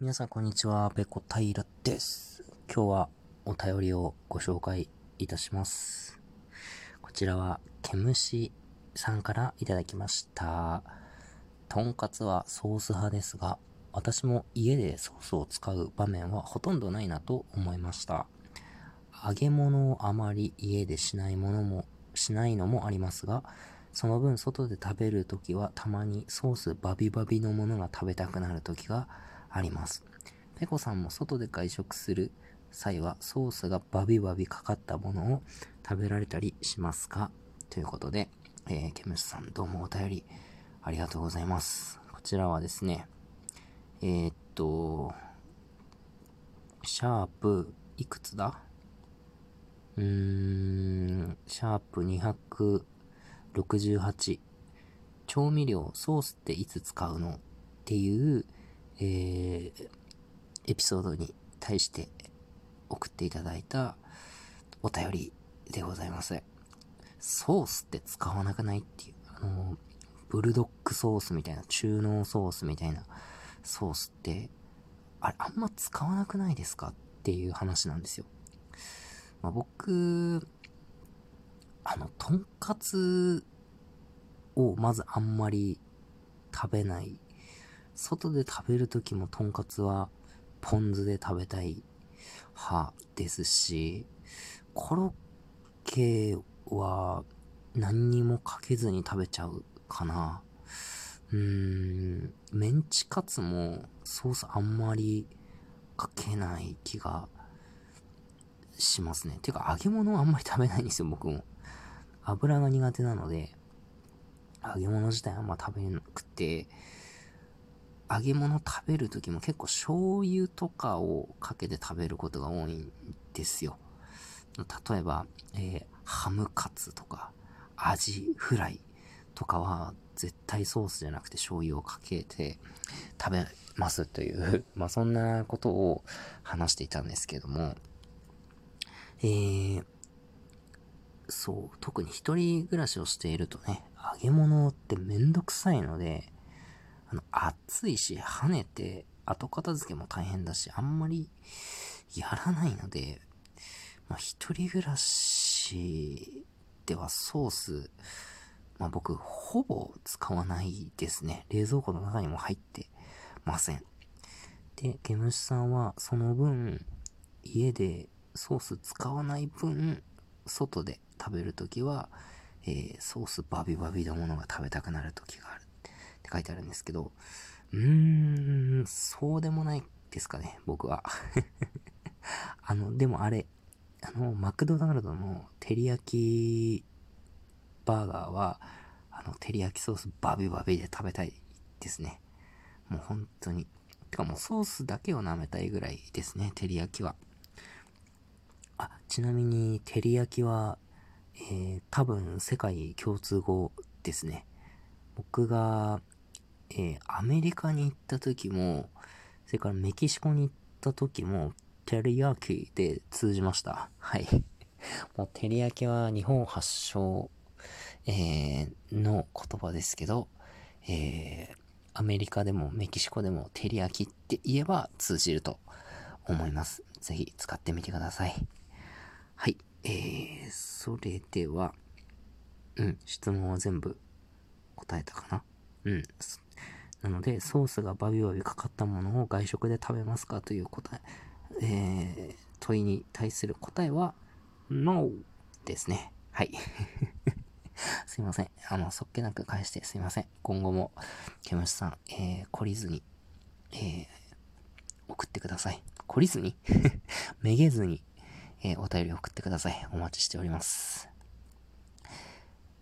皆さんこんにちは、ペコ平です。今日はお便りをご紹介いたします。こちらは、ケムシさんからいただきました。とんかつはソース派ですが、私も家でソースを使う場面はほとんどないなと思いました。揚げ物をあまり家でしないものも、しないのもありますが、その分外で食べるときはたまにソースバビバビのものが食べたくなるときがあります。ペコさんも外で外食する際はソースがバビバビかかったものを食べられたりしますか？ということで、えー、ケムスさんどうもお便りありがとうございます。こちらはですね、えー、っと、シャープいくつだ？うーん、シャープ268調味料、ソースっていつ使うの？っていうえー、エピソードに対して送っていただいたお便りでございます。ソースって使わなくないっていう、あの、ブルドックソースみたいな、中濃ソースみたいなソースって、あれ、あんま使わなくないですかっていう話なんですよ。まあ、僕、あの、とんかつをまずあんまり食べない外で食べるときもとんかつはポン酢で食べたい派ですし、コロッケは何にもかけずに食べちゃうかな。うーん、メンチカツもソースあんまりかけない気がしますね。てか揚げ物はあんまり食べないんですよ、僕も。油が苦手なので、揚げ物自体あんま食べなくて、揚げ物食べるときも結構醤油とかをかけて食べることが多いんですよ。例えば、えー、ハムカツとか、アジフライとかは絶対ソースじゃなくて醤油をかけて食べますという まあそんなことを話していたんですけども、えー、そう、特に一人暮らしをしているとね、揚げ物ってめんどくさいので、あの、暑いし、跳ねて、後片付けも大変だし、あんまりやらないので、まあ、一人暮らしではソース、まあ、僕、ほぼ使わないですね。冷蔵庫の中にも入ってません。で、ゲムシさんは、その分、家でソース使わない分、外で食べるときは、えー、ソースバビバビのものが食べたくなるときがある。って書いてあるんですけど、うーん、そうでもないですかね、僕は。あの、でもあれ、あの、マクドナルドの照り焼きバーガーは、あの、照り焼きソースバビバビで食べたいですね。もう本当に。てかもうソースだけを舐めたいぐらいですね、照り焼きは。あ、ちなみに、照り焼きは、えー、多分世界共通語ですね。僕がえー、アメリカに行った時も、それからメキシコに行った時も、テリヤキで通じました。はい。もう、テリヤキは日本発祥、えー、の言葉ですけど、えー、アメリカでもメキシコでもテリヤキって言えば通じると思います。ぜひ使ってみてください。はい。えー、それでは、うん、質問は全部答えたかな？うん。なので、ソースがバビバビかかったものを外食で食べますかという答え、えー、問いに対する答えは、NO ですね。はい。すいません。あの、そっけなく返してすいません。今後も、ケムシさん、えー、懲りずに、えー、送ってください。懲りずに？めげずに、えー、お便り送ってください。お待ちしております。